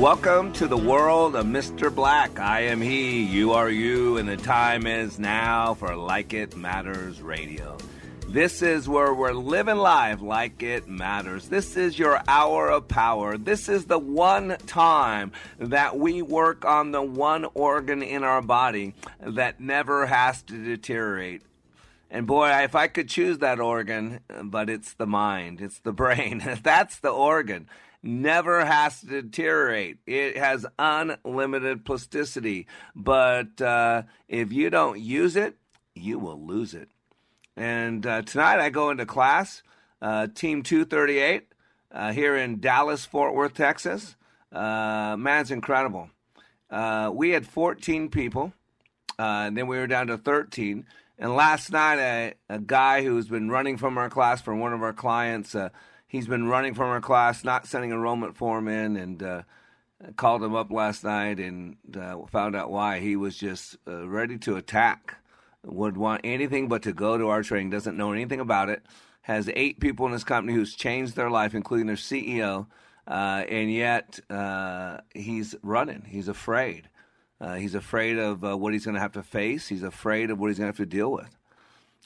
Welcome to the world of Mr. Black. I am he, you are you, and the time is now for Like It Matters Radio. This is where we're living life like it matters. This is your hour of power. This is the one time that we work on the one organ in our body that never has to deteriorate. And boy, if I could choose that organ, but it's the mind, it's the brain. That's the organ never has to deteriorate. It has unlimited plasticity. But uh, if you don't use it, you will lose it. And uh, tonight I go into class, uh, Team 238, uh, here in Dallas, Fort Worth, Texas. Uh, man, it's incredible. Uh, we had 14 people, and then we were down to 13. And last night, a, a, guy who's been running from our class for one of our clients, he's been running from our class, not sending enrollment form in, and uh, called him up last night and uh, found out why. He was just uh, ready to attack, would want anything but to go to our training, doesn't know anything about it, has eight people in his company who's changed their life, including their CEO, uh, and yet uh, he's running. He's afraid. Uh, he's afraid of what he's going to have to face. He's afraid of what he's going to have to deal with.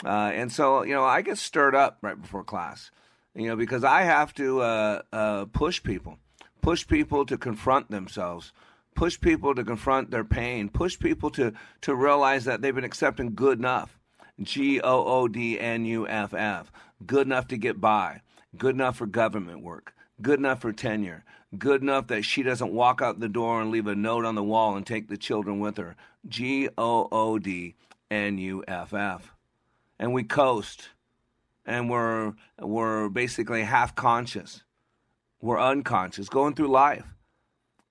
and so, you know, I get stirred up right before class you know, because I have to uh, uh, push people, push people to confront themselves, push people to confront their pain, push people to to realize that they've been accepting good enough, G O O D N U F F, good enough to get by, good enough for government work, good enough for tenure, good enough that she doesn't walk out the door and leave a note on the wall and take the children with her, G O O D N U F F, and we coast and we're we're basically half conscious. We're unconscious, going through life.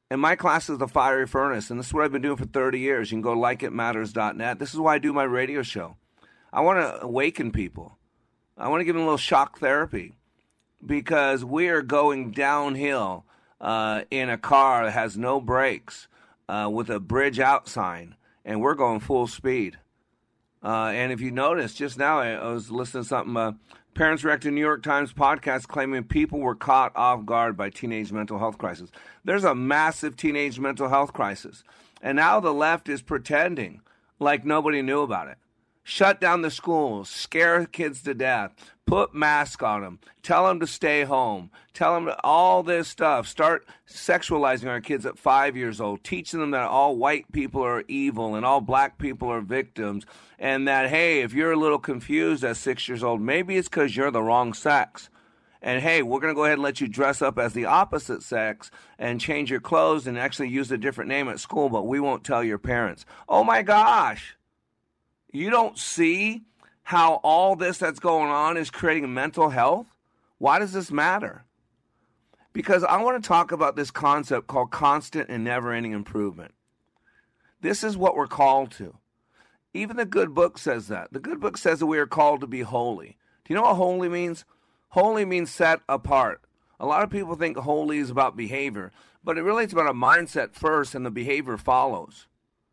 And my class is the fiery furnace, and this is what I've been doing for 30 years. You can go to likeitmatters.net. This is why I do my radio show. I want to awaken people. I want to give them a little shock therapy because we are going downhill uh, in a car that has no brakes uh, with a bridge out sign, and we're going full speed. Uh, and if you notice, just now I, I was listening to something. Uh, Parents React to New York Times podcast claiming people were caught off guard by teenage mental health crisis. There's a massive teenage mental health crisis. And now the left is pretending like nobody knew about it. Shut down the schools, scare kids to death, put masks on them, tell them to stay home, tell them all this stuff. Start sexualizing our kids at five years old, teaching them that all white people are evil and all black people are victims, and that, hey, if you're a little confused at six years old, maybe it's because you're the wrong sex. And hey, we're going to go ahead and let you dress up as the opposite sex and change your clothes and actually use a different name at school, but we won't tell your parents. Oh my gosh. You don't see how all this that's going on is creating mental health? Why does this matter? Because I want to talk about this concept called constant and never ending improvement. This is what we're called to. Even the good book says that. The good book says that we are called to be holy. Do you know what holy means? Holy means set apart. A lot of people think holy is about behavior, but it really is about a mindset first and the behavior follows.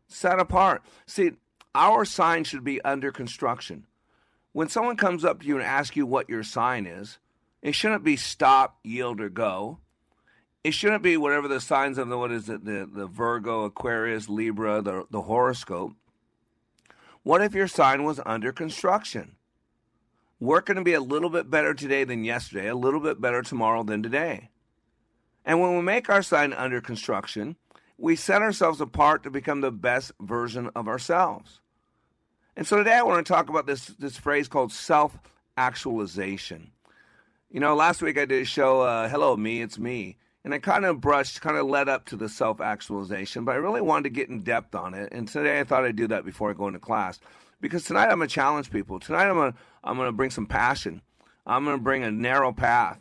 Set apart. See, our sign should be under construction. When someone comes up to you and asks you what your sign is, it shouldn't be stop, yield, or go. It shouldn't be whatever the signs of the what is it, the, the Virgo, Aquarius, Libra, the, the horoscope. What if your sign was under construction? We're going to be a little bit better today than yesterday, a little bit better tomorrow than today. And when we make our sign under construction, we set ourselves apart to become the best version of ourselves. And so today I want to talk about this, this phrase called self actualization. You know, last week I did a show, uh, Hello, Me, It's Me. And I kind of brushed, kind of led up to the self actualization, but I really wanted to get in depth on it. And today I thought I'd do that before I go into class. Because tonight I'm to challenge people. Tonight I'm to, I'm to bring some passion. I'm going to bring a narrow path.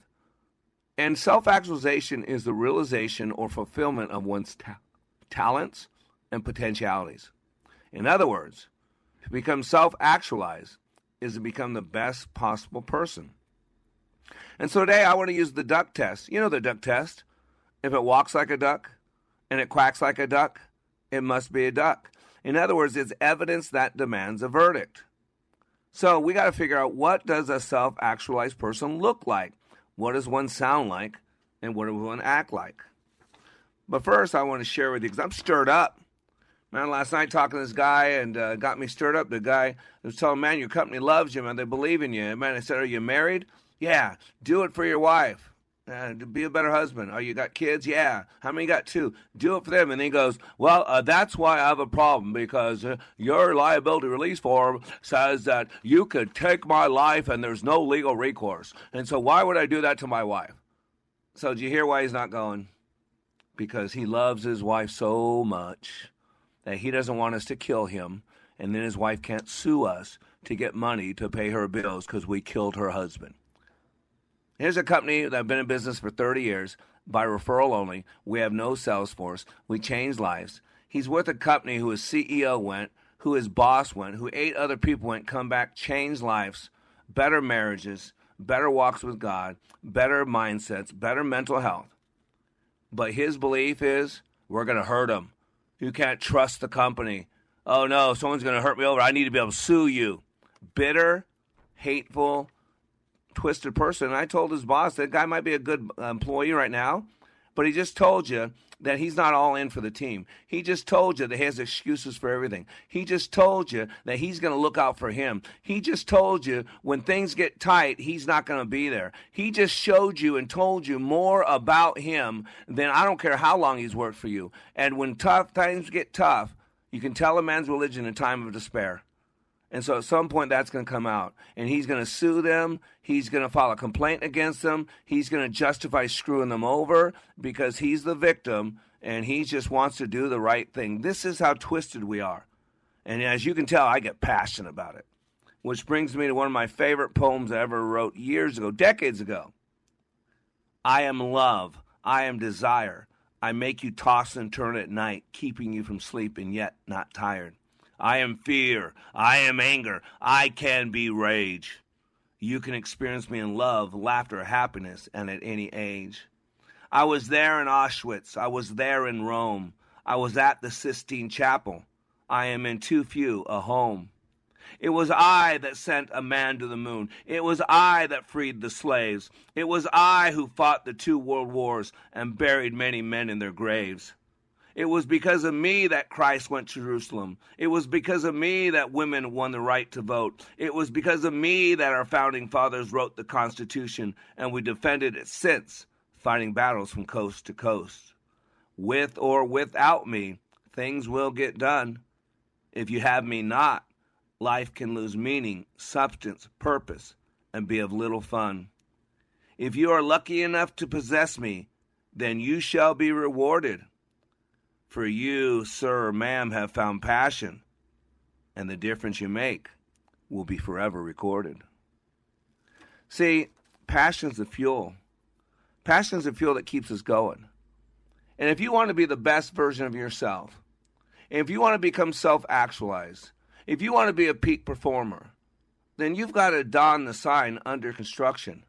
And self actualization is the realization or fulfillment of one's ta- talents and potentialities. In other words, to become self actualized is to become the best possible person. And so today I want to use the duck test. You know the duck test. If it walks like a duck and it quacks like a duck, it must be a duck. In other words, it's evidence that demands a verdict. So we got to figure out what does a self-actualized person look like? What does one sound like? And what does one act like? But first, I want to share with you because I'm stirred up. Man, last night talking to this guy and uh, got me stirred up. The guy was telling, man, your company loves you, man. They believe in you. Man, I said, are you married? Yeah. Do it for your wife. Uh, be a better husband. Oh, you got kids? Yeah. How many got two? Do it for them. And he goes, Well, uh, that's why I have a problem because uh, your liability release form says that you could take my life and there's no legal recourse. And so why would I do that to my wife? So, do you hear why he's not going? Because he loves his wife so much that he doesn't want us to kill him. And then his wife can't sue us to get money to pay her bills because we killed her husband. Here's a company that have been in business for 30 years by referral only. We have no sales force. We change lives. He's with a company who his CEO went, who his boss went, who eight other people went, come back, change lives, better marriages, better walks with God, better mindsets, better mental health. But his belief is we're going to hurt him. You can't trust the company. Oh no, someone's going to hurt me over. I need to be able to sue you. Bitter, hateful, twisted person. And I told his boss that guy might be a good employee right now, but he just told you that he's not all in for the team. He just told you that he has excuses for everything. He just told you that he's going to look out for him. He just told you when things get tight, he's not going to be there. He just showed you and told you more about him than I don't care how long he's worked for you. And when tough times get tough, you can tell a man's religion in time of despair. And so at some point that's going to come out. And he's going to sue them. He's going to file a complaint against them. He's going to justify screwing them over because he's the victim and he just wants to do the right thing. This is how twisted we are. And as you can tell, I get passionate about it. Which brings me to one of my favorite poems I ever wrote years ago, decades ago. I am love. I am desire. I make you toss and turn at night, keeping you from sleep and yet not tired. I am fear. I am anger. I can be rage. You can experience me in love, laughter, happiness, and at any age. I was there in Auschwitz. I was there in Rome. I was at the Sistine Chapel. I am in too few a home. It was I that sent a man to the moon. It was I that freed the slaves. It was I who fought the two world wars and buried many men in their graves. It was because of me that Christ went to Jerusalem. It was because of me that women won the right to vote. It was because of me that our founding fathers wrote the Constitution and we defended it since, fighting battles from coast to coast. With or without me, things will get done. If you have me not, life can lose meaning, substance, purpose, and be of little fun. If you are lucky enough to possess me, then you shall be rewarded. For you, sir or ma'am, have found passion, and the difference you make will be forever recorded. See, passion's the fuel. Passion's the fuel that keeps us going. And if you want to be the best version of yourself, if you want to become self actualized, if you want to be a peak performer, then you've got to don the sign under construction.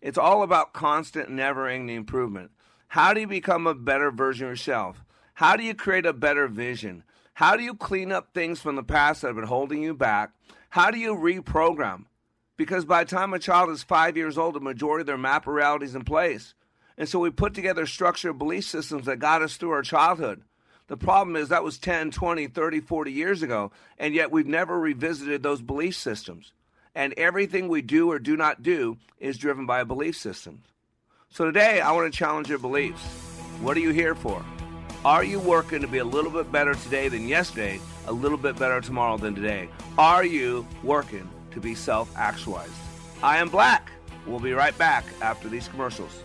It's all about constant, never ending improvement. How do you become a better version of yourself? How do you create a better vision? How do you clean up things from the past that have been holding you back? How do you reprogram? Because by the time a child is five years old, the majority of their map of reality is in place. And so we put together structured belief systems that got us through our childhood. The problem is that was 10, 20, 30, 40 years ago, and yet we've never revisited those belief systems. And everything we do or do not do is driven by a belief system. So today, I want to challenge your beliefs. What are you here for? Are you working to be a little bit better today than yesterday, a little bit better tomorrow than today? Are you working to be self actualized? I am Black. We'll be right back after these commercials.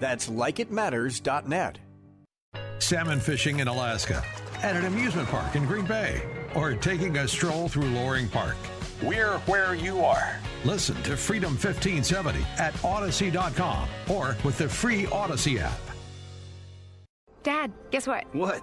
That's likeitmatters.net. Salmon fishing in Alaska, at an amusement park in Green Bay, or taking a stroll through Loring Park. We're where you are. Listen to Freedom 1570 at Audacy.com or with the free Audacy app. Dad, guess what? What?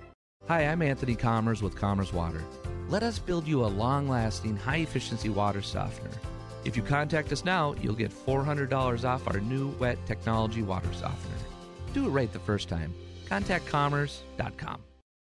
Hi, I'm Anthony Commerce with Commerce Water. Let us build you a long lasting, high efficiency water softener. If you contact us now, you'll get $400 off our new wet technology water softener. Do it right the first time. Contact commerce.com.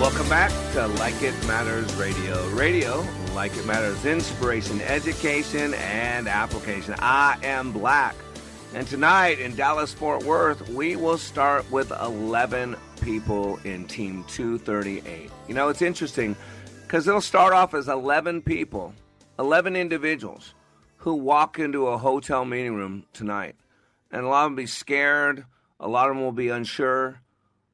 Welcome back to Like It Matters Radio. Radio, like it matters, inspiration, education, and application. I am Black. And tonight in Dallas Fort Worth, we will start with 11 people in Team 238. You know, it's interesting because it'll start off as 11 people, 11 individuals who walk into a hotel meeting room tonight. And a lot of them be scared, a lot of them will be unsure.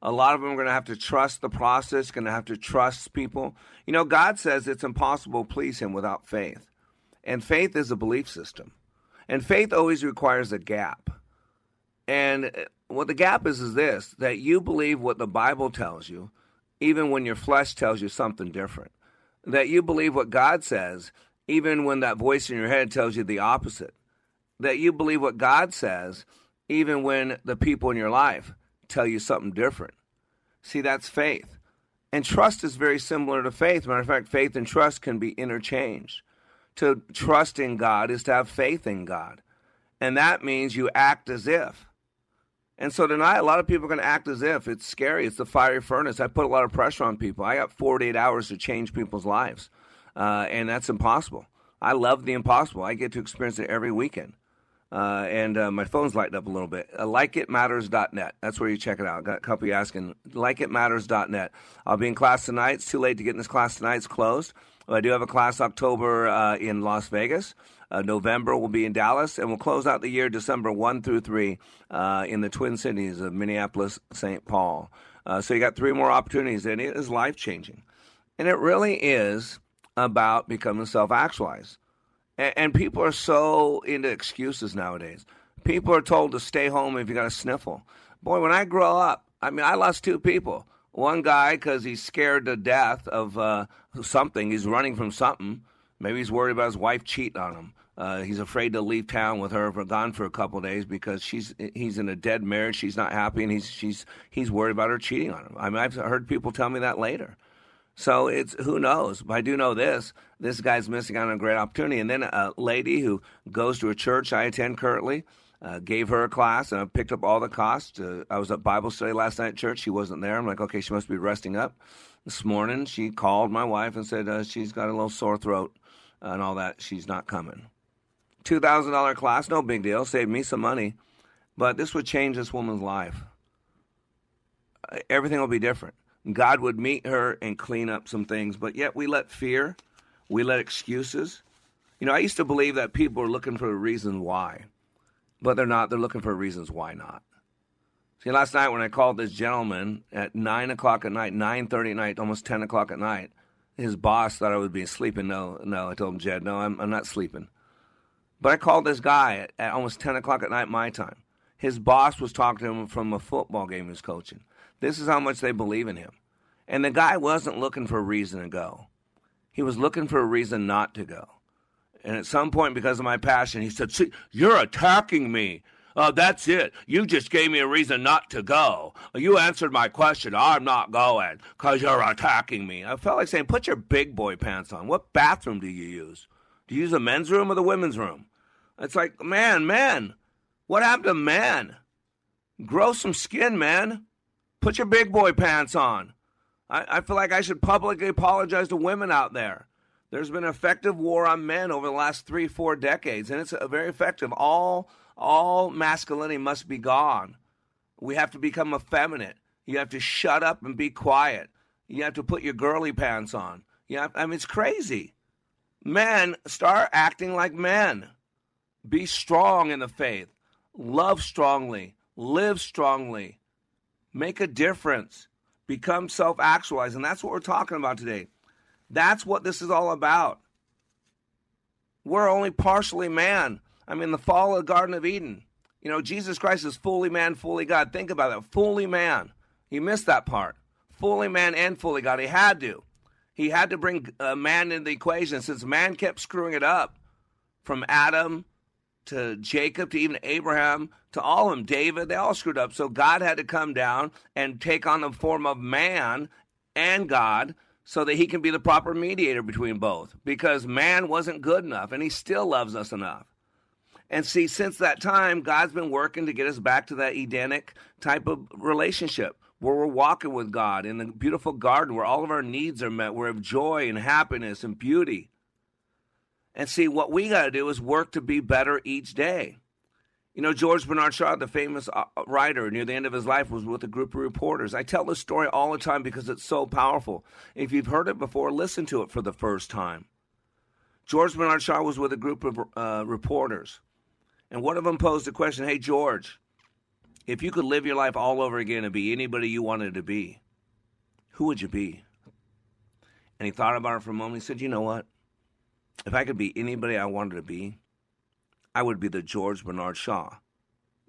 A lot of them are going to have to trust the process, going to have to trust people. You know, God says it's impossible to please Him without faith. And faith is a belief system. And faith always requires a gap. And uh, what the gap is is this that you believe what the Bible tells you, even when your flesh tells you something different. That you believe what God says, even when that voice in your head tells you the opposite. That you believe what God says, even when the people in your life tell you something different. See, that's faith. And trust is very similar to faith. Matter of fact, faith and trust can be interchanged. To trust in God is to have faith in God. And that means you act as if. And so tonight, a lot of people are going to act as if. It's scary. It's the fiery furnace. I put a lot of pressure on people. I got 48 hours to change people's lives. Uh, and that's impossible. I love the impossible. I get to experience it every weekend. Uh, and uh, my phone's lighting up a little bit. Uh, likeitmatters.net. That's where you check it out. Got a couple asking. Likeitmatters.net. I'll be in class tonight. It's too late to get in this class tonight. It's closed. I do have a class October uh, in Las Vegas. Uh, November will be in Dallas, and we'll close out the year December 1 through 3 uh, in the Twin Cities of Minneapolis, St. Paul. Uh, so you got three more opportunities, and it is life changing. And it really is about becoming self actualized. And, and people are so into excuses nowadays. People are told to stay home if you got a sniffle. Boy, when I grow up, I mean, I lost two people. One guy because he's scared to death of uh, something. He's running from something. Maybe he's worried about his wife cheating on him. Uh, he's afraid to leave town with her for gone for a couple days because she's he's in a dead marriage. She's not happy, and he's she's he's worried about her cheating on him. I mean, I've heard people tell me that later. So it's who knows. But I do know this: this guy's missing out on a great opportunity. And then a lady who goes to a church I attend currently uh, gave her a class, and I picked up all the costs. Uh, I was at Bible study last night at church. She wasn't there. I'm like, okay, she must be resting up. This morning, she called my wife and said uh, she's got a little sore throat and all that. She's not coming. Two thousand dollar class, no big deal. Saved me some money, but this would change this woman's life. Uh, everything will be different. God would meet her and clean up some things, but yet we let fear, we let excuses. You know, I used to believe that people are looking for a reason why, but they're not. They're looking for reasons why not. See, last night when I called this gentleman at nine o'clock at night, nine thirty at night, almost ten o'clock at night, his boss thought I would be sleeping. No, no, I told him, Jed, no, I'm, I'm not sleeping. But I called this guy at, at almost ten o'clock at night, my time. His boss was talking to him from a football game he was coaching. This is how much they believe in him. And the guy wasn't looking for a reason to go. He was looking for a reason not to go. And at some point, because of my passion, he said, See, you're attacking me. Uh, that's it. You just gave me a reason not to go. You answered my question. I'm not going because you're attacking me. I felt like saying, Put your big boy pants on. What bathroom do you use? Do you use the men's room or the women's room? It's like, man, man, what happened to man? Grow some skin, man. Put your big boy pants on. I, I feel like I should publicly apologize to women out there. There's been an effective war on men over the last three, four decades, and it's uh, very effective. All all masculinity must be gone. We have to become effeminate. You have to shut up and be quiet. You have to put your girly pants on. Have, I mean, it's crazy. Men, start acting like men. Be strong in the faith. Love strongly. Live strongly. Make a difference. Become self actualized. And that's what we're talking about today. That's what this is all about. We're only partially man. I mean, the fall of the Garden of Eden. You know, Jesus Christ is fully man, fully God. Think about that. Fully man. He missed that part. Fully man and fully God. He had to. He had to bring uh, man into the equation since man kept screwing it up from Adam to Jacob to even Abraham to all of them, David, they all screwed up. So God had to come down and take on the form of man and God so that he can be the proper mediator between both because man wasn't good enough and he still loves us enough. And see, since that time, God's been working to get us back to that Edenic type of relationship where we're walking with God in the beautiful garden where all of our needs are met. Where of joy and happiness and beauty. And see, what we got to do is work to be better each day. You know, George Bernard Shaw, the famous uh, writer, near the end of his life was with a group of reporters. I tell this story all the time because it's so powerful. If you've heard it before, listen to it for the first time. George Bernard Shaw was with a group of uh, reporters and one of them posed the question Hey, George, if you could live your life all over again and be anybody you wanted to be, who would you be? And he thought about it for a moment. He said, You know what? If I could be anybody I wanted to be, I would be the George Bernard Shaw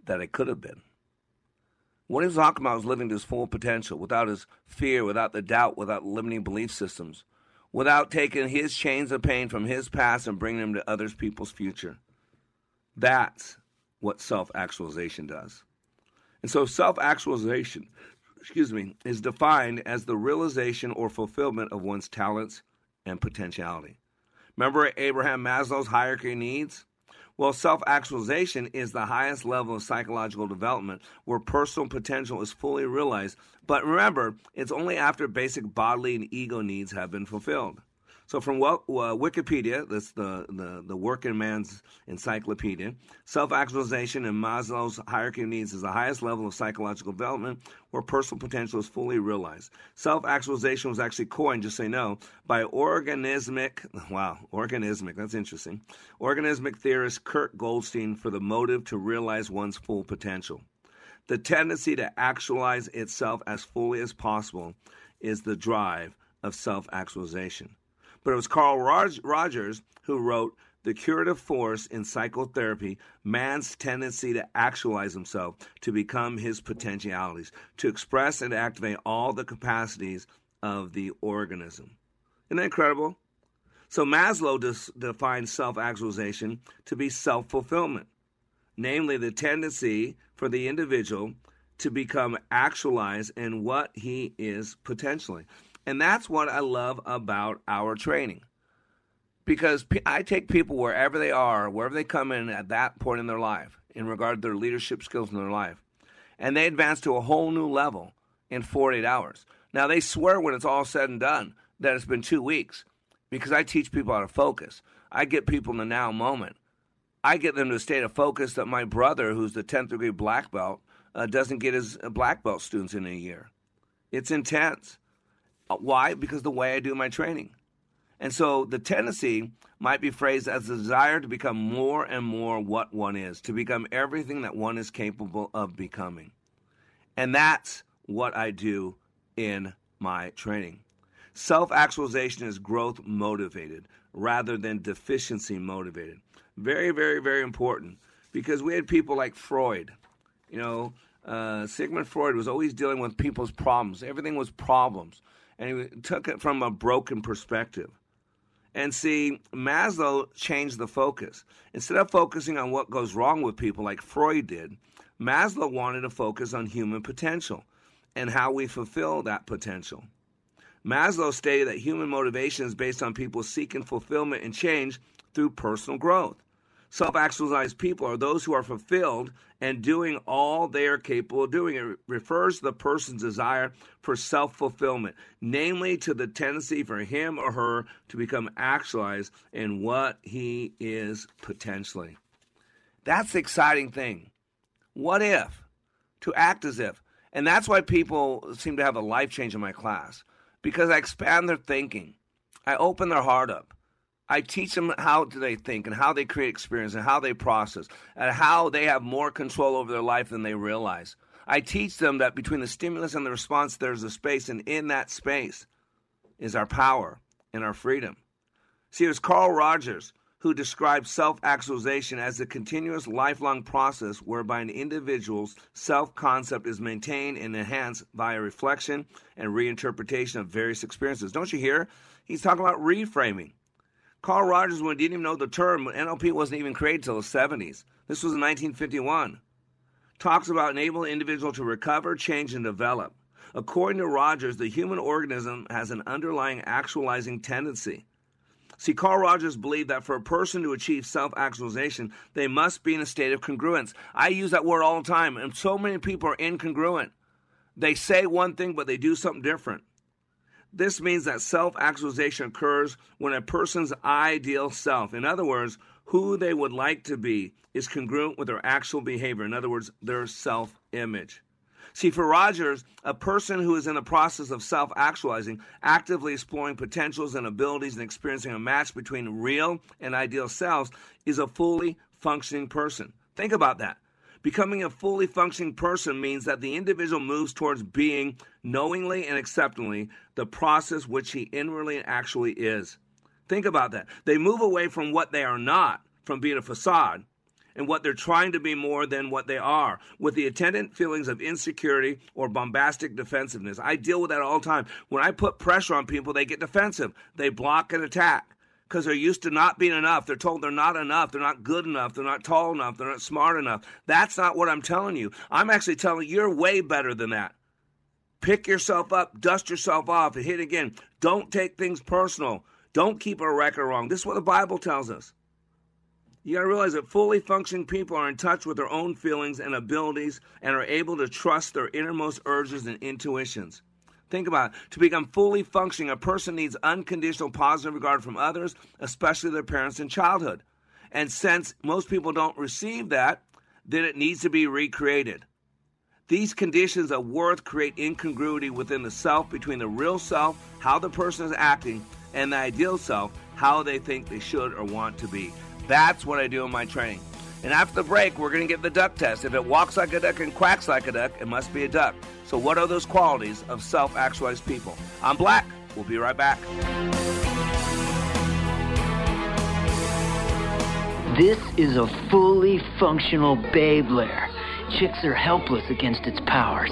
that I could have been. What he was talking about was living to his full potential without his fear, without the doubt, without limiting belief systems, without taking his chains of pain from his past and bringing them to others people's future. That's what self actualization does. And so self actualization, excuse me, is defined as the realization or fulfillment of one's talents and potentiality. Remember Abraham Maslow's hierarchy of needs? Well, self actualization is the highest level of psychological development where personal potential is fully realized. But remember, it's only after basic bodily and ego needs have been fulfilled. So from uh, Wikipedia, that's the, the, the working man's encyclopedia, self-actualization in Maslow's hierarchy of needs is the highest level of psychological development where personal potential is fully realized. Self-actualization was actually coined, just say no, by organismic, wow, organismic, that's interesting, organismic theorist Kurt Goldstein for the motive to realize one's full potential. The tendency to actualize itself as fully as possible is the drive of self-actualization. But it was Carl Rogers who wrote The Curative Force in Psychotherapy Man's Tendency to Actualize Himself to Become His Potentialities, to express and activate all the capacities of the organism. Isn't that incredible? So Maslow defines self actualization to be self fulfillment, namely the tendency for the individual to become actualized in what he is potentially. And that's what I love about our training. Because I take people wherever they are, wherever they come in at that point in their life, in regard to their leadership skills in their life, and they advance to a whole new level in 48 hours. Now, they swear when it's all said and done that it's been two weeks because I teach people how to focus. I get people in the now moment. I get them to a state of focus that my brother, who's the 10th degree black belt, uh, doesn't get his uh, black belt students in a year. It's intense. Uh, why? Because the way I do my training. And so the tendency might be phrased as the desire to become more and more what one is, to become everything that one is capable of becoming. And that's what I do in my training. Self actualization is growth motivated rather than deficiency motivated. Very, very, very important because we had people like Freud. You know, uh, Sigmund Freud was always dealing with people's problems, everything was problems and he took it from a broken perspective. And see, Maslow changed the focus. Instead of focusing on what goes wrong with people like Freud did, Maslow wanted to focus on human potential and how we fulfill that potential. Maslow stated that human motivation is based on people seeking fulfillment and change through personal growth. Self actualized people are those who are fulfilled and doing all they are capable of doing. It refers to the person's desire for self fulfillment, namely to the tendency for him or her to become actualized in what he is potentially. That's the exciting thing. What if? To act as if. And that's why people seem to have a life change in my class because I expand their thinking, I open their heart up. I teach them how do they think and how they create experience and how they process and how they have more control over their life than they realize. I teach them that between the stimulus and the response, there's a space, and in that space is our power and our freedom. See, it was Carl Rogers who described self actualization as a continuous lifelong process whereby an individual's self concept is maintained and enhanced via reflection and reinterpretation of various experiences. Don't you hear? He's talking about reframing. Carl Rogers didn't even know the term. NLP wasn't even created until the 70s. This was in 1951. Talks about enabling individual to recover, change, and develop. According to Rogers, the human organism has an underlying actualizing tendency. See, Carl Rogers believed that for a person to achieve self actualization, they must be in a state of congruence. I use that word all the time, and so many people are incongruent. They say one thing, but they do something different. This means that self actualization occurs when a person's ideal self, in other words, who they would like to be, is congruent with their actual behavior, in other words, their self image. See, for Rogers, a person who is in the process of self actualizing, actively exploring potentials and abilities and experiencing a match between real and ideal selves, is a fully functioning person. Think about that. Becoming a fully functioning person means that the individual moves towards being knowingly and acceptingly the process which he inwardly and actually is. Think about that. They move away from what they are not, from being a facade, and what they're trying to be more than what they are, with the attendant feelings of insecurity or bombastic defensiveness. I deal with that all the time. When I put pressure on people, they get defensive, they block and attack because they're used to not being enough. They're told they're not enough. They're not good enough. They're not tall enough. They're not smart enough. That's not what I'm telling you. I'm actually telling you you're way better than that. Pick yourself up, dust yourself off, and hit again. Don't take things personal. Don't keep a record wrong. This is what the Bible tells us. You got to realize that fully functioning people are in touch with their own feelings and abilities and are able to trust their innermost urges and intuitions. Think about it. To become fully functioning, a person needs unconditional positive regard from others, especially their parents in childhood. And since most people don't receive that, then it needs to be recreated. These conditions of worth create incongruity within the self between the real self, how the person is acting, and the ideal self, how they think they should or want to be. That's what I do in my training. And after the break, we're going to get the duck test. If it walks like a duck and quacks like a duck, it must be a duck. So, what are those qualities of self actualized people? I'm Black. We'll be right back. This is a fully functional babe lair. Chicks are helpless against its powers.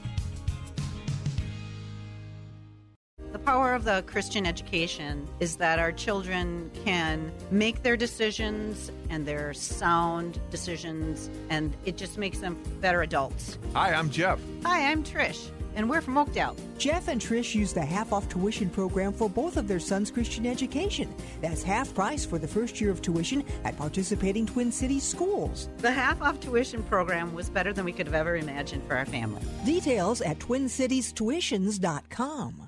The power of the Christian education is that our children can make their decisions and their sound decisions, and it just makes them better adults. Hi, I'm Jeff. Hi, I'm Trish, and we're from Oakdale. Jeff and Trish use the half off tuition program for both of their sons' Christian education. That's half price for the first year of tuition at participating Twin Cities schools. The half off tuition program was better than we could have ever imagined for our family. Details at twincitiestuitions.com.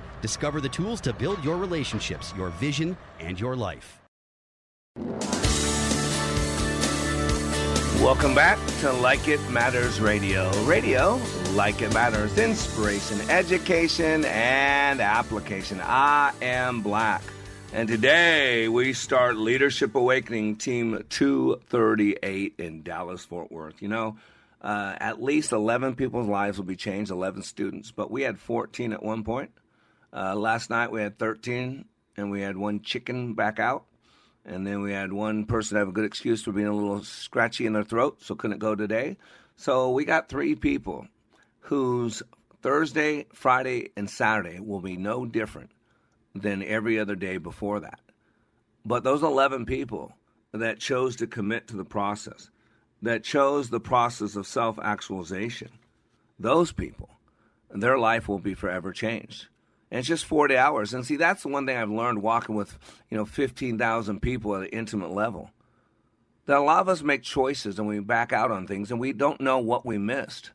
Discover the tools to build your relationships, your vision, and your life. Welcome back to Like It Matters Radio. Radio, like it matters, inspiration, education, and application. I am Black. And today we start Leadership Awakening Team 238 in Dallas, Fort Worth. You know, uh, at least 11 people's lives will be changed, 11 students, but we had 14 at one point. Uh, last night we had 13, and we had one chicken back out. And then we had one person have a good excuse for being a little scratchy in their throat, so couldn't go today. So we got three people whose Thursday, Friday, and Saturday will be no different than every other day before that. But those 11 people that chose to commit to the process, that chose the process of self actualization, those people, their life will be forever changed. And it's just 40 hours. And see, that's the one thing I've learned walking with, you know, 15,000 people at an intimate level. That a lot of us make choices and we back out on things and we don't know what we missed.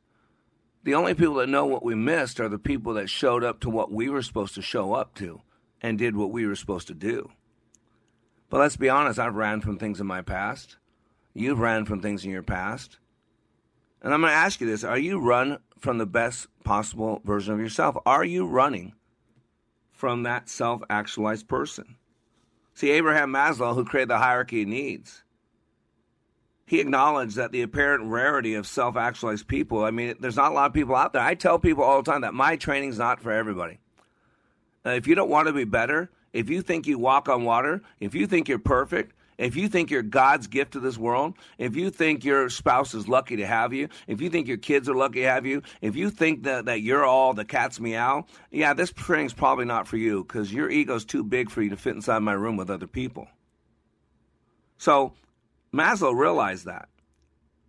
The only people that know what we missed are the people that showed up to what we were supposed to show up to and did what we were supposed to do. But let's be honest, I've ran from things in my past. You've ran from things in your past. And I'm going to ask you this Are you run from the best possible version of yourself? Are you running from that self actualized person? See, Abraham Maslow, who created the hierarchy of needs, he acknowledged that the apparent rarity of self actualized people, I mean, there's not a lot of people out there. I tell people all the time that my training's not for everybody. Uh, if you don't want to be better, if you think you walk on water, if you think you're perfect, if you think you're God's gift to this world, if you think your spouse is lucky to have you, if you think your kids are lucky to have you, if you think that, that you're all the cat's meow, yeah, this training's probably not for you because your ego's too big for you to fit inside my room with other people. So Maslow realized that.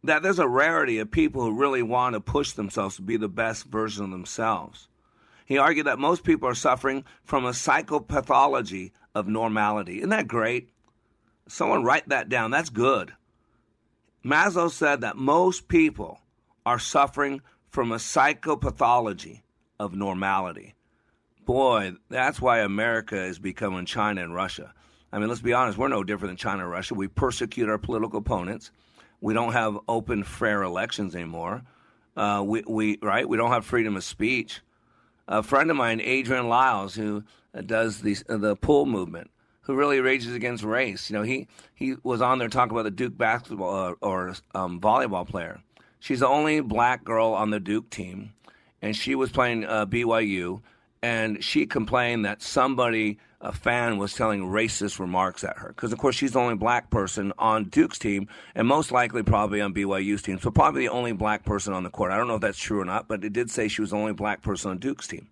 That there's a rarity of people who really want to push themselves to be the best version of themselves. He argued that most people are suffering from a psychopathology of normality. Isn't that great? Someone write that down. That's good. Maslow said that most people are suffering from a psychopathology of normality. Boy, that's why America is becoming China and Russia. I mean, let's be honest, we're no different than China and Russia. We persecute our political opponents. We don't have open, fair elections anymore. Uh, we, we, right? We don't have freedom of speech. A friend of mine, Adrian Lyles, who does the, the pool movement, who really rages against race. You know, he he was on there talking about the Duke basketball uh, or um, volleyball player. She's the only black girl on the Duke team, and she was playing uh, BYU, and she complained that somebody, a fan, was telling racist remarks at her because, of course, she's the only black person on Duke's team, and most likely probably on BYU's team. So probably the only black person on the court. I don't know if that's true or not, but it did say she was the only black person on Duke's team.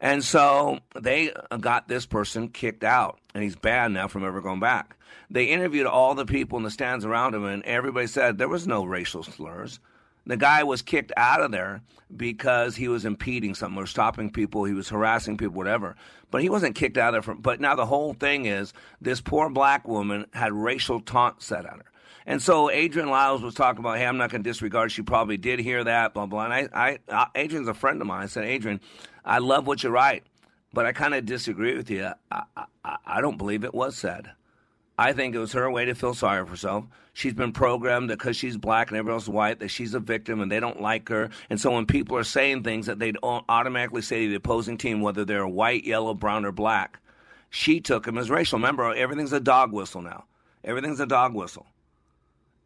And so they got this person kicked out, and he's banned now from ever going back. They interviewed all the people in the stands around him, and everybody said there was no racial slurs. The guy was kicked out of there because he was impeding something or stopping people. He was harassing people, whatever. But he wasn't kicked out of there. From, but now the whole thing is this poor black woman had racial taunt said at her. And so Adrian Lyles was talking about, hey, I'm not going to disregard. She probably did hear that, blah blah. And I, I, uh, Adrian's a friend of mine. I said, Adrian, I love what you write, but I kind of disagree with you. I, I, I don't believe it was said. I think it was her way to feel sorry for herself. She's been programmed because she's black and everyone else is white, that she's a victim and they don't like her. And so when people are saying things that they automatically say to the opposing team, whether they're white, yellow, brown, or black, she took them as racial. Remember, everything's a dog whistle now. Everything's a dog whistle.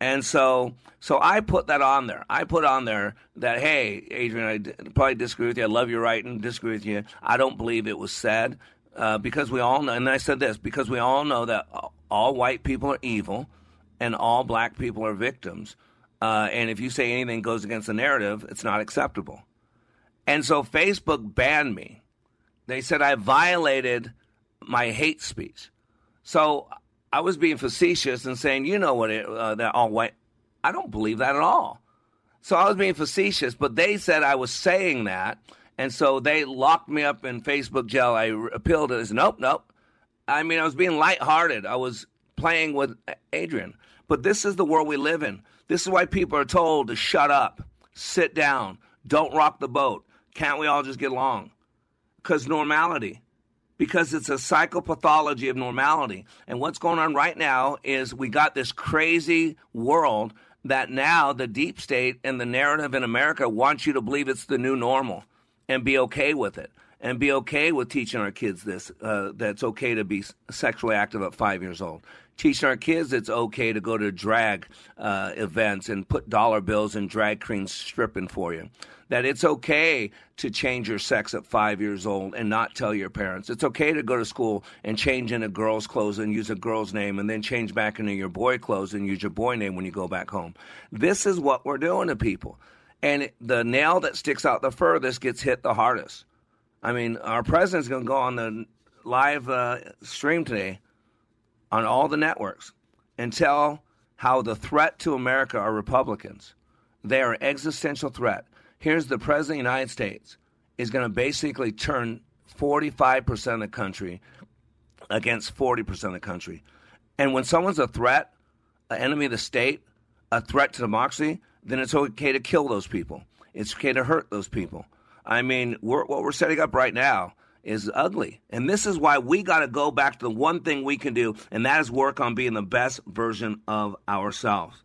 And so, so I put that on there. I put on there that, hey, Adrian, I d- probably disagree with you. I love your writing, disagree with you. I don't believe it was said uh, because we all know, and I said this, because we all know that all white people are evil and all black people are victims. Uh, and if you say anything goes against the narrative, it's not acceptable. And so Facebook banned me. They said I violated my hate speech. So I was being facetious and saying, you know what, it, uh, that all white. I don't believe that at all. So I was being facetious, but they said I was saying that. And so they locked me up in Facebook jail. I appealed it. I said, nope, nope. I mean, I was being lighthearted. I was playing with Adrian. But this is the world we live in. This is why people are told to shut up, sit down, don't rock the boat. Can't we all just get along? Because normality. Because it's a psychopathology of normality. And what's going on right now is we got this crazy world that now the deep state and the narrative in America wants you to believe it's the new normal and be okay with it and be okay with teaching our kids this uh, that it's okay to be sexually active at five years old teaching our kids it's okay to go to drag uh, events and put dollar bills and drag queens stripping for you that it's okay to change your sex at five years old and not tell your parents. It's okay to go to school and change into girl's clothes and use a girl's name and then change back into your boy clothes and use your boy name when you go back home. This is what we're doing to people. And the nail that sticks out the furthest gets hit the hardest. I mean, our president's going to go on the live uh, stream today on all the networks and tell how the threat to America are Republicans. They are an existential threat. Here's the president of the United States is going to basically turn 45% of the country against 40% of the country. And when someone's a threat, an enemy of the state, a threat to democracy, then it's okay to kill those people. It's okay to hurt those people. I mean, we're, what we're setting up right now is ugly. And this is why we got to go back to the one thing we can do, and that is work on being the best version of ourselves.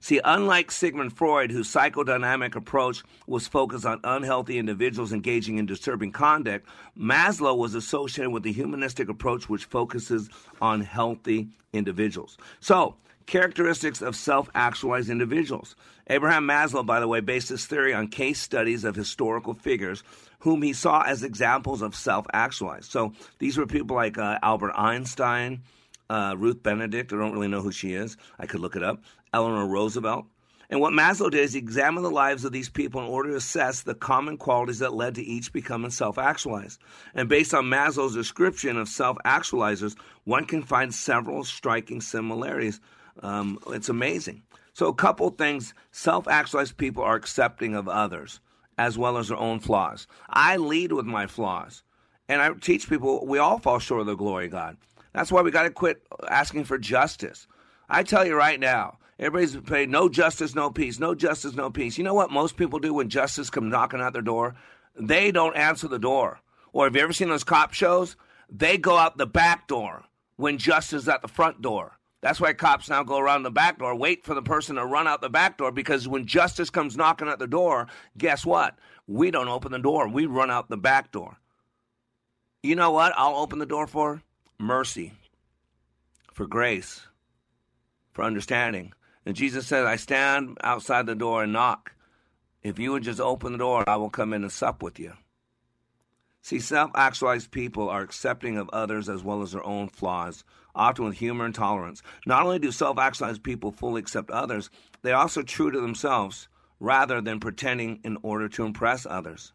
See, unlike Sigmund Freud, whose psychodynamic approach was focused on unhealthy individuals engaging in disturbing conduct, Maslow was associated with the humanistic approach, which focuses on healthy individuals. So, characteristics of self actualized individuals. Abraham Maslow, by the way, based his theory on case studies of historical figures whom he saw as examples of self actualized. So, these were people like uh, Albert Einstein, uh, Ruth Benedict. I don't really know who she is. I could look it up. Eleanor Roosevelt. And what Maslow did is he examined the lives of these people in order to assess the common qualities that led to each becoming self actualized. And based on Maslow's description of self actualizers, one can find several striking similarities. Um, it's amazing. So, a couple things self actualized people are accepting of others as well as their own flaws. I lead with my flaws. And I teach people we all fall short of the glory of God. That's why we got to quit asking for justice. I tell you right now, everybody's paid no justice, no peace, no justice, no peace. You know what most people do when justice comes knocking at their door? They don't answer the door. Or have you ever seen those cop shows? They go out the back door when justice is at the front door. That's why cops now go around the back door, wait for the person to run out the back door because when justice comes knocking at the door, guess what? We don't open the door, we run out the back door. You know what I'll open the door for? mercy, for grace, for understanding. And Jesus said, I stand outside the door and knock. If you would just open the door, I will come in and sup with you. See, self actualized people are accepting of others as well as their own flaws, often with humor and tolerance. Not only do self actualized people fully accept others, they are also true to themselves rather than pretending in order to impress others.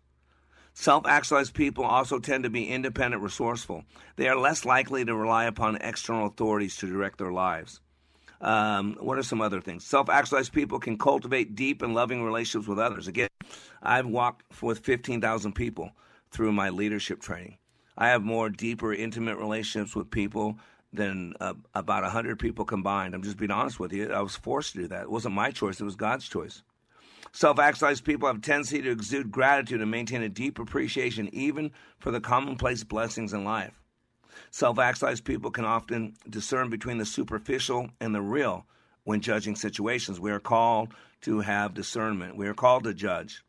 Self actualized people also tend to be independent, resourceful. They are less likely to rely upon external authorities to direct their lives. Um, what are some other things? Self actualized people can cultivate deep and loving relationships with others. Again, I've walked with 15,000 people through my leadership training. I have more deeper, intimate relationships with people than uh, about 100 people combined. I'm just being honest with you. I was forced to do that. It wasn't my choice, it was God's choice. Self actualized people have a tendency to exude gratitude and maintain a deep appreciation even for the commonplace blessings in life. Self actualized people can often discern between the superficial and the real when judging situations. We are called to have discernment, we are called to judge.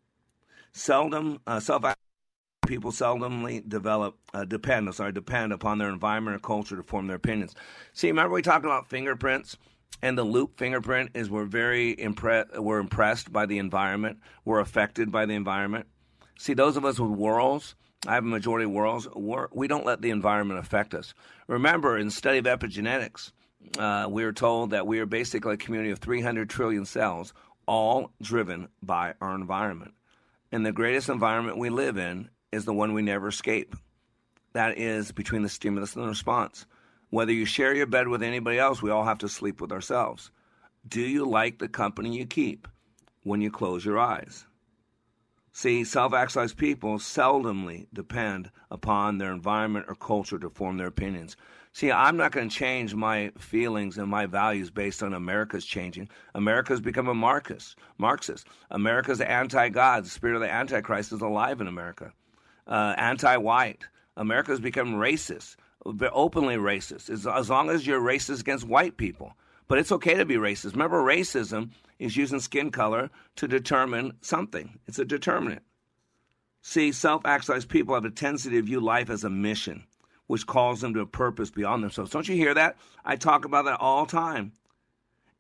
Seldom, uh, self people seldomly develop uh, depend sorry depend upon their environment or culture to form their opinions. See, remember we talked about fingerprints? And the loop fingerprint is we're very impressed we're impressed by the environment. We're affected by the environment. See those of us with whorls i have a majority of whorls we do not let the environment affect us. Remember in the study of epigenetics uh, we are told that we are basically a community of 300 trillion cells all driven by our environment. And the greatest environment we live in is the one we never escape that is between the stimulus and the response whether you share your bed with anybody else, we all have to sleep with ourselves. Do you like the company you keep when you close your eyes? See, self actualized people seldomly depend upon their environment or culture to form their opinions. See, I'm not going to change my feelings and my values based on America's changing. America's become a Marxist. Marxist. America's anti-God. The spirit of the Antichrist is alive in America. Uh, anti-white. America's become racist openly racist, as, as long as you're racist against white people. But it's okay to be racist. Remember, racism is using skin color to determine something, it's a determinant. See, self actualized people have a tendency to view life as a mission, which calls them to a purpose beyond themselves. Don't you hear that? I talk about that all time.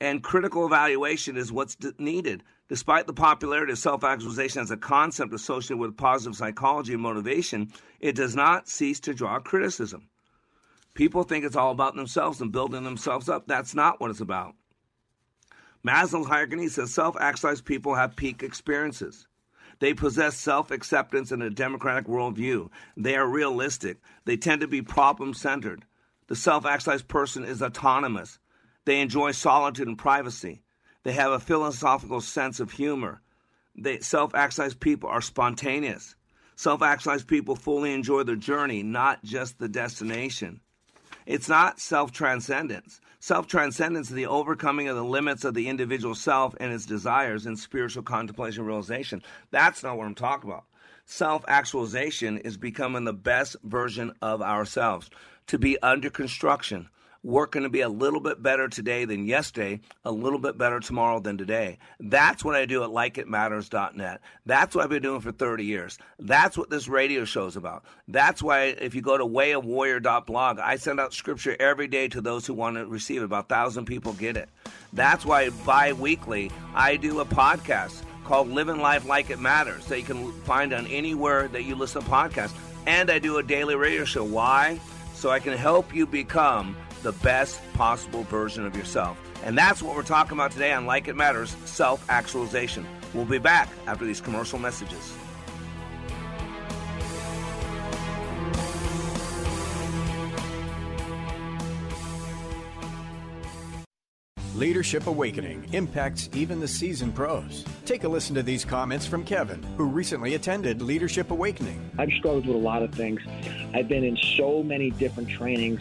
And critical evaluation is what's needed. Despite the popularity of self actualization as a concept associated with positive psychology and motivation, it does not cease to draw criticism. People think it's all about themselves and building themselves up. That's not what it's about. Maslow's hierarchy says self actualized people have peak experiences. They possess self acceptance and a democratic worldview. They are realistic. They tend to be problem centered. The self actualized person is autonomous. They enjoy solitude and privacy. They have a philosophical sense of humor. Self actualized people are spontaneous. Self actualized people fully enjoy the journey, not just the destination. It's not self transcendence. Self transcendence is the overcoming of the limits of the individual self and its desires in spiritual contemplation realization. That's not what I'm talking about. self actualization is becoming the best version of ourselves, to be under construction working to be a little bit better today than yesterday, a little bit better tomorrow than today. That's what I do at likeitmatters.net. That's what I've been doing for 30 years. That's what this radio show is about. That's why if you go to wayofwarrior.blog, I send out scripture every day to those who want to receive it. About 1,000 people get it. That's why bi weekly I do a podcast called Living Life Like It Matters that you can find on anywhere that you listen to podcasts. And I do a daily radio show. Why? So I can help you become the best possible version of yourself. And that's what we're talking about today on Like It Matters self actualization. We'll be back after these commercial messages. Leadership Awakening impacts even the seasoned pros. Take a listen to these comments from Kevin, who recently attended Leadership Awakening. I've struggled with a lot of things. I've been in so many different trainings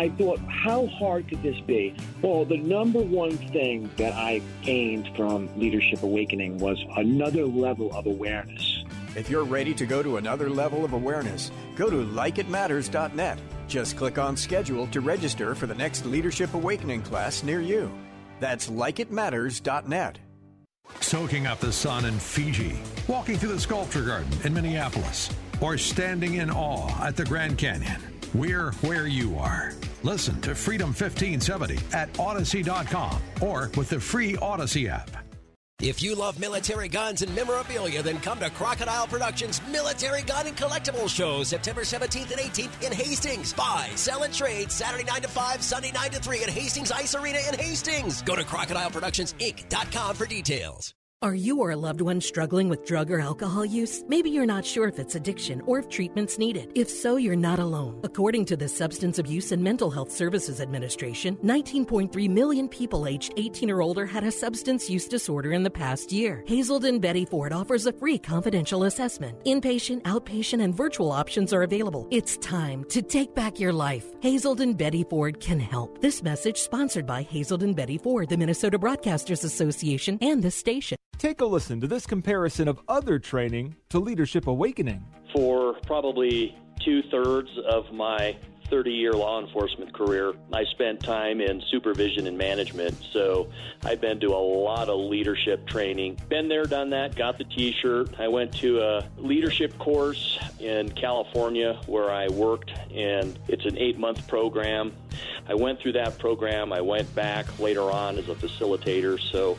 I thought, how hard could this be? Well, the number one thing that I gained from Leadership Awakening was another level of awareness. If you're ready to go to another level of awareness, go to likeitmatters.net. Just click on schedule to register for the next Leadership Awakening class near you. That's likeitmatters.net. Soaking up the sun in Fiji, walking through the sculpture garden in Minneapolis, or standing in awe at the Grand Canyon. We're where you are. Listen to Freedom 1570 at Audacy.com or with the free Audacy app. If you love military guns and memorabilia, then come to Crocodile Productions Military Gun and Collectibles Show September 17th and 18th in Hastings. Buy, sell, and trade Saturday 9 to 5, Sunday 9 to 3 at Hastings Ice Arena in Hastings. Go to crocodileproductionsinc.com for details. Are you or a loved one struggling with drug or alcohol use? Maybe you're not sure if it's addiction or if treatment's needed. If so, you're not alone. According to the Substance Abuse and Mental Health Services Administration, 19.3 million people aged 18 or older had a substance use disorder in the past year. Hazelden Betty Ford offers a free confidential assessment. Inpatient, outpatient, and virtual options are available. It's time to take back your life. Hazelden Betty Ford can help. This message sponsored by Hazelden Betty Ford, the Minnesota Broadcasters Association, and this station. Take a listen to this comparison of other training to Leadership Awakening. For probably two thirds of my 30 year law enforcement career, I spent time in supervision and management. So I've been to a lot of leadership training. Been there, done that, got the t shirt. I went to a leadership course in California where I worked, and it's an eight month program. I went through that program. I went back later on as a facilitator. So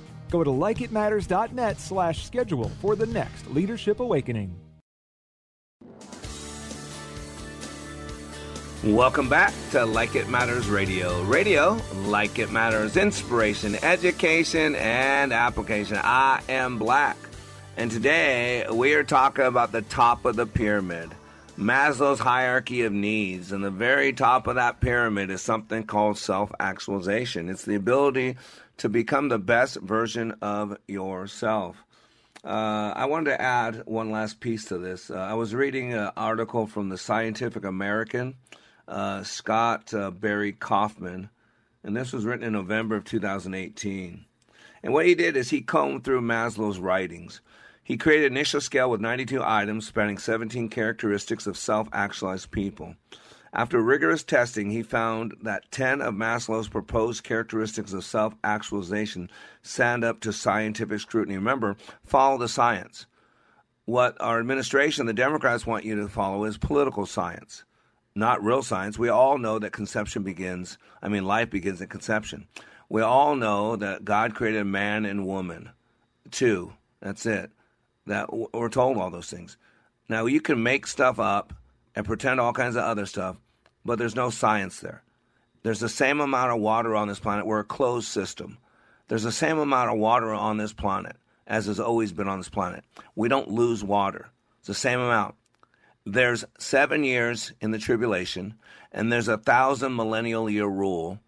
Go to likeitmatters.net slash schedule for the next Leadership Awakening. Welcome back to Like It Matters Radio. Radio, like it matters, inspiration, education, and application. I am Black. And today we are talking about the top of the pyramid, Maslow's hierarchy of needs. And the very top of that pyramid is something called self actualization. It's the ability to become the best version of yourself. Uh, I wanted to add one last piece to this. Uh, I was reading an article from the Scientific American uh, Scott uh, Barry Kaufman, and this was written in November of 2018. And what he did is he combed through Maslow's writings. He created an initial scale with 92 items spanning 17 characteristics of self actualized people. After rigorous testing, he found that 10 of Maslow's proposed characteristics of self actualization stand up to scientific scrutiny. Remember, follow the science. What our administration, the Democrats, want you to follow is political science not real science. We all know that conception begins, I mean, life begins at conception. We all know that God created man and woman. Two. That's it. That we're told all those things. Now you can make stuff up and pretend all kinds of other stuff, but there's no science there. There's the same amount of water on this planet. We're a closed system. There's the same amount of water on this planet as has always been on this planet. We don't lose water. It's the same amount. There's seven years in the tribulation, and there's a thousand millennial year rule.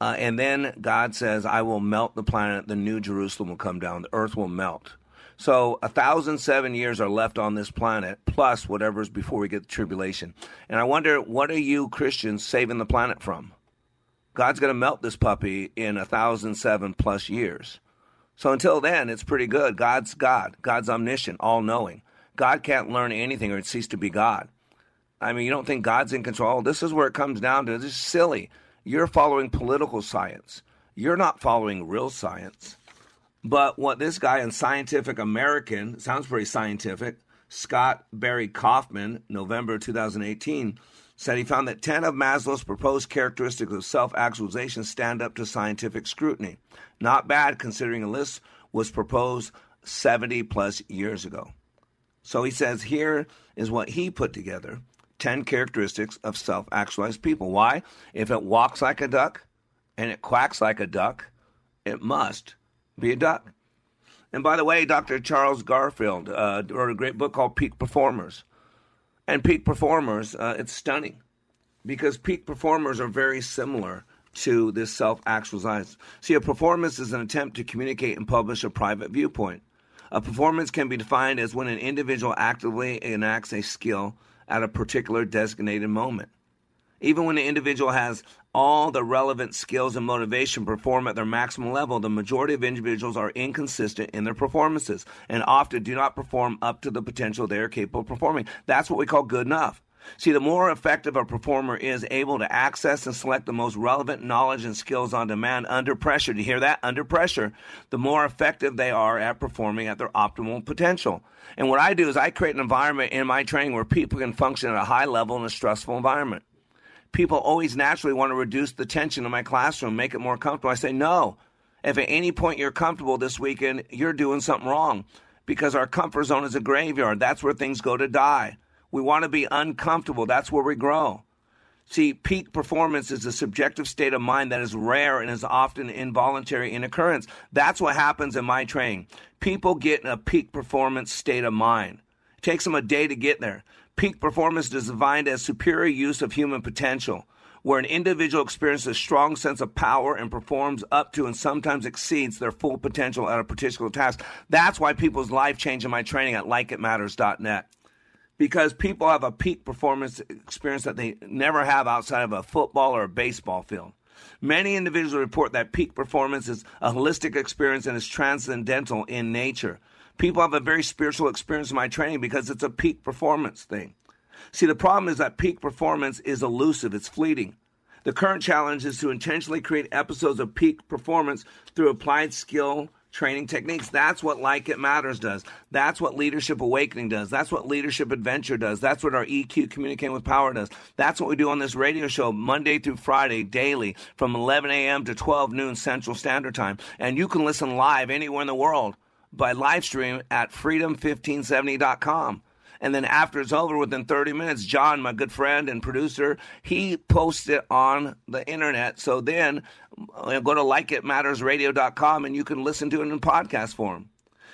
Uh, and then God says, I will melt the planet. The new Jerusalem will come down. The earth will melt. So a thousand seven years are left on this planet, plus whatever's before we get the tribulation. And I wonder, what are you Christians saving the planet from? God's going to melt this puppy in a thousand seven plus years. So until then, it's pretty good. God's God. God's omniscient, all knowing. God can't learn anything or cease to be God. I mean, you don't think God's in control? This is where it comes down to. This is silly. You're following political science. You're not following real science. But what this guy in Scientific American sounds pretty scientific. Scott Barry Kaufman, November 2018, said he found that 10 of Maslow's proposed characteristics of self actualization stand up to scientific scrutiny. Not bad considering a list was proposed 70 plus years ago. So he says here is what he put together 10 characteristics of self actualized people. Why? If it walks like a duck and it quacks like a duck, it must be a duck. And by the way, Dr. Charles Garfield uh, wrote a great book called Peak Performers. And peak performers, uh, it's stunning because peak performers are very similar to this self actualized. See, a performance is an attempt to communicate and publish a private viewpoint. A performance can be defined as when an individual actively enacts a skill at a particular designated moment. Even when the individual has all the relevant skills and motivation perform at their maximum level, the majority of individuals are inconsistent in their performances and often do not perform up to the potential they are capable of performing. That's what we call good enough. See, the more effective a performer is able to access and select the most relevant knowledge and skills on demand under pressure, do you hear that? Under pressure, the more effective they are at performing at their optimal potential. And what I do is I create an environment in my training where people can function at a high level in a stressful environment. People always naturally want to reduce the tension in my classroom, make it more comfortable. I say, no. If at any point you're comfortable this weekend, you're doing something wrong because our comfort zone is a graveyard. That's where things go to die. We want to be uncomfortable. That's where we grow. See, peak performance is a subjective state of mind that is rare and is often involuntary in occurrence. That's what happens in my training. People get in a peak performance state of mind. It takes them a day to get there. Peak performance is defined as superior use of human potential, where an individual experiences a strong sense of power and performs up to and sometimes exceeds their full potential at a particular task. That's why people's life change in my training at likeitmatters.net because people have a peak performance experience that they never have outside of a football or a baseball field. Many individuals report that peak performance is a holistic experience and is transcendental in nature. People have a very spiritual experience in my training because it's a peak performance thing. See, the problem is that peak performance is elusive, it's fleeting. The current challenge is to intentionally create episodes of peak performance through applied skill training techniques. That's what Like It Matters does. That's what Leadership Awakening does. That's what Leadership Adventure does. That's what our EQ Communicating with Power does. That's what we do on this radio show Monday through Friday, daily, from 11 a.m. to 12 noon Central Standard Time. And you can listen live anywhere in the world by live stream at freedom1570.com. And then after it's over, within 30 minutes, John, my good friend and producer, he posts it on the internet. So then uh, go to likeitmattersradio.com and you can listen to it in podcast form.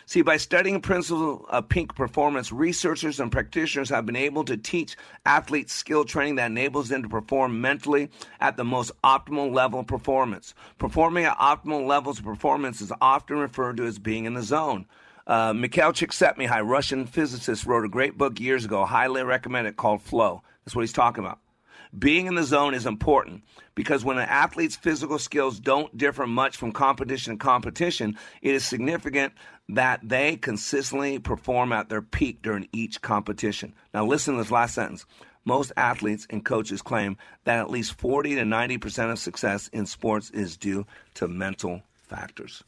See, by studying principles of peak performance, researchers and practitioners have been able to teach athletes skill training that enables them to perform mentally at the most optimal level of performance. Performing at optimal levels of performance is often referred to as being in the zone. Uh, Mikhail Csikszentmihalyi, Russian physicist, wrote a great book years ago, highly recommended, called Flow. That's what he's talking about. Being in the zone is important because when an athlete's physical skills don't differ much from competition to competition, it is significant that they consistently perform at their peak during each competition. Now, listen to this last sentence. Most athletes and coaches claim that at least 40 to 90% of success in sports is due to mental factors.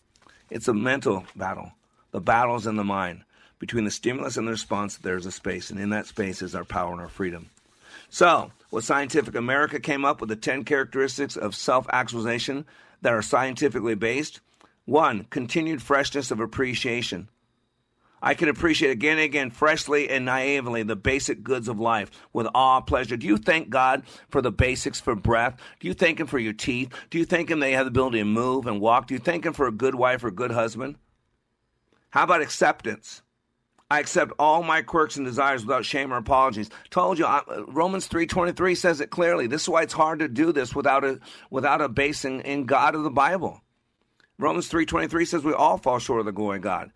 It's a mental battle. The battle's in the mind. Between the stimulus and the response, there's a space, and in that space is our power and our freedom. So, what Scientific America came up with the 10 characteristics of self actualization that are scientifically based. One, continued freshness of appreciation. I can appreciate again and again, freshly and naively, the basic goods of life with awe, pleasure. Do you thank God for the basics for breath? Do you thank Him for your teeth? Do you thank Him they have the ability to move and walk? Do you thank Him for a good wife or a good husband? How about acceptance? I accept all my quirks and desires without shame or apologies. Told you, Romans three twenty three says it clearly. This is why it's hard to do this without a without a base in, in God of the Bible. Romans three twenty three says we all fall short of the glory of God.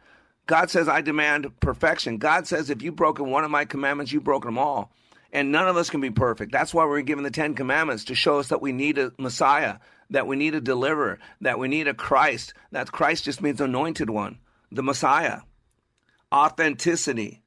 God says, I demand perfection. God says, if you've broken one of my commandments, you've broken them all. And none of us can be perfect. That's why we're given the Ten Commandments to show us that we need a Messiah, that we need a deliverer, that we need a Christ. That Christ just means anointed one, the Messiah. Authenticity.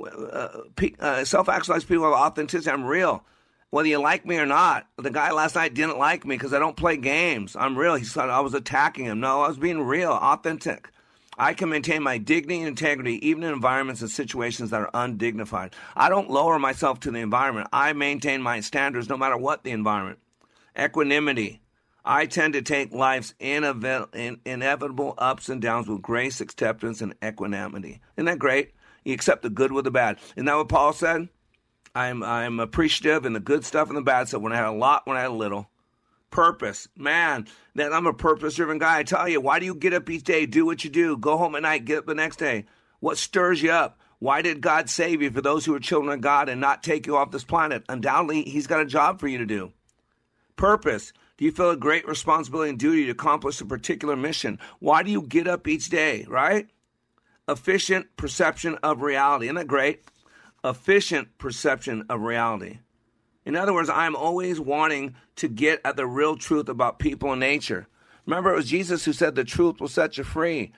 Uh, uh, Self actualized people have authenticity. I'm real. Whether you like me or not, the guy last night didn't like me because I don't play games. I'm real. He said I was attacking him. No, I was being real, authentic. I can maintain my dignity and integrity even in environments and situations that are undignified. I don't lower myself to the environment. I maintain my standards no matter what the environment. Equanimity. I tend to take life's inevitable ups and downs with grace, acceptance, and equanimity. Isn't that great? You accept the good with the bad. Isn't that what Paul said? I'm I'm appreciative in the good stuff and the bad stuff. When I had a lot, when I had a little, purpose. Man, that I'm a purpose driven guy. I tell you, why do you get up each day, do what you do, go home at night, get up the next day? What stirs you up? Why did God save you for those who are children of God and not take you off this planet? Undoubtedly, He's got a job for you to do. Purpose. Do you feel a great responsibility and duty to accomplish a particular mission? Why do you get up each day, right? Efficient perception of reality. Isn't that great? Efficient perception of reality. In other words, I'm always wanting to get at the real truth about people and nature. Remember, it was Jesus who said the truth will set you free.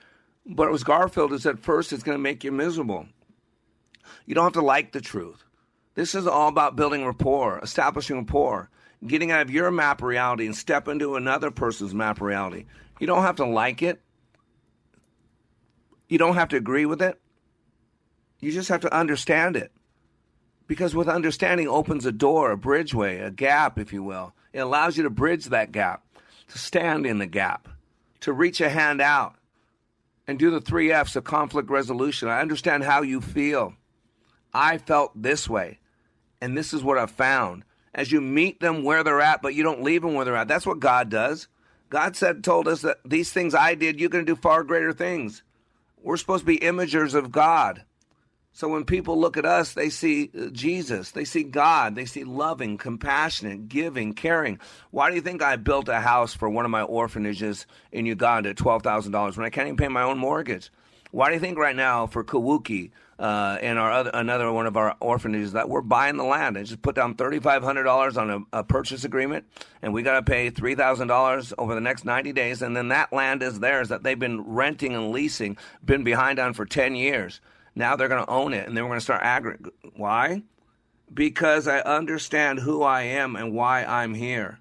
But it was Garfield who said first it's going to make you miserable. You don't have to like the truth. This is all about building rapport, establishing rapport, getting out of your map reality and step into another person's map reality. You don't have to like it. You don't have to agree with it. You just have to understand it. Because with understanding opens a door, a bridgeway, a gap, if you will. It allows you to bridge that gap, to stand in the gap, to reach a hand out, and do the three F's of conflict resolution. I understand how you feel. I felt this way, and this is what I've found. As you meet them where they're at, but you don't leave them where they're at. That's what God does. God said, told us that these things I did, you're going to do far greater things. We're supposed to be imagers of God. So when people look at us, they see uh, Jesus, they see God, they see loving, compassionate, giving, caring. Why do you think I built a house for one of my orphanages in Uganda at $12,000 when I can't even pay my own mortgage? Why do you think right now for Kawuki uh, and our other, another one of our orphanages that we're buying the land? I just put down $3,500 on a, a purchase agreement, and we got to pay $3,000 over the next 90 days, and then that land is theirs that they've been renting and leasing, been behind on for 10 years. Now they're going to own it, and then we're going to start aggregating. Why? Because I understand who I am and why I'm here.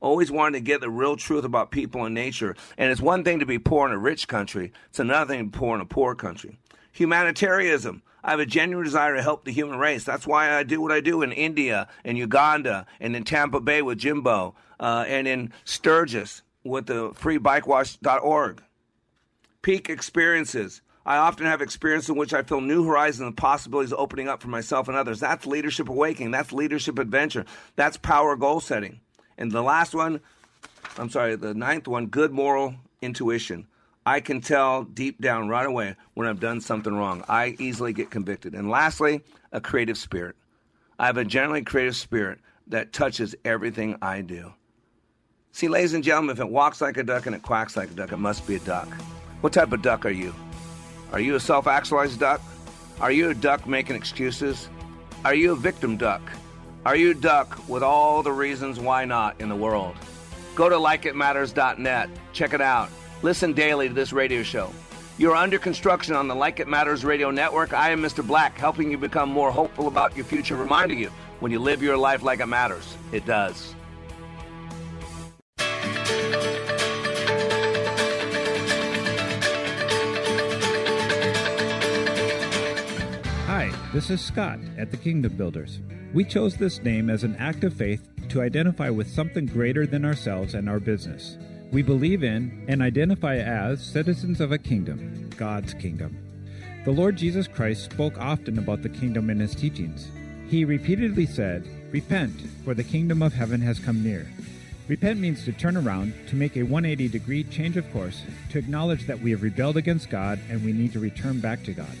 Always wanted to get the real truth about people and nature. And it's one thing to be poor in a rich country, it's another thing to be poor in a poor country. Humanitarianism. I have a genuine desire to help the human race. That's why I do what I do in India, in Uganda, and in Tampa Bay with Jimbo, uh, and in Sturgis with the freebikewash.org. Peak experiences. I often have experiences in which I feel new horizons and possibilities opening up for myself and others. That's leadership awakening. That's leadership adventure. That's power goal setting. And the last one, I'm sorry, the ninth one, good moral intuition. I can tell deep down right away when I've done something wrong. I easily get convicted. And lastly, a creative spirit. I have a generally creative spirit that touches everything I do. See, ladies and gentlemen, if it walks like a duck and it quacks like a duck, it must be a duck. What type of duck are you? Are you a self actualized duck? Are you a duck making excuses? Are you a victim duck? Are you a duck with all the reasons why not in the world? Go to likeitmatters.net. Check it out. Listen daily to this radio show. You're under construction on the Like It Matters radio network. I am Mr. Black, helping you become more hopeful about your future, reminding you when you live your life like it matters, it does. Hi, this is Scott at the Kingdom Builders. We chose this name as an act of faith to identify with something greater than ourselves and our business. We believe in and identify as citizens of a kingdom, God's kingdom. The Lord Jesus Christ spoke often about the kingdom in his teachings. He repeatedly said, Repent, for the kingdom of heaven has come near. Repent means to turn around, to make a 180 degree change of course, to acknowledge that we have rebelled against God and we need to return back to God.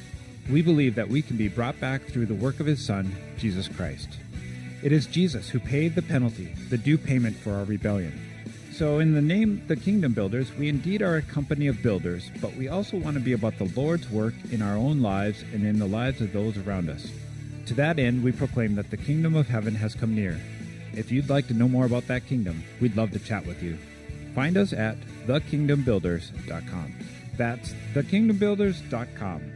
We believe that we can be brought back through the work of His Son, Jesus Christ. It is Jesus who paid the penalty, the due payment for our rebellion. So, in the name The Kingdom Builders, we indeed are a company of builders, but we also want to be about the Lord's work in our own lives and in the lives of those around us. To that end, we proclaim that the kingdom of heaven has come near. If you'd like to know more about that kingdom, we'd love to chat with you. Find us at thekingdombuilders.com. That's thekingdombuilders.com.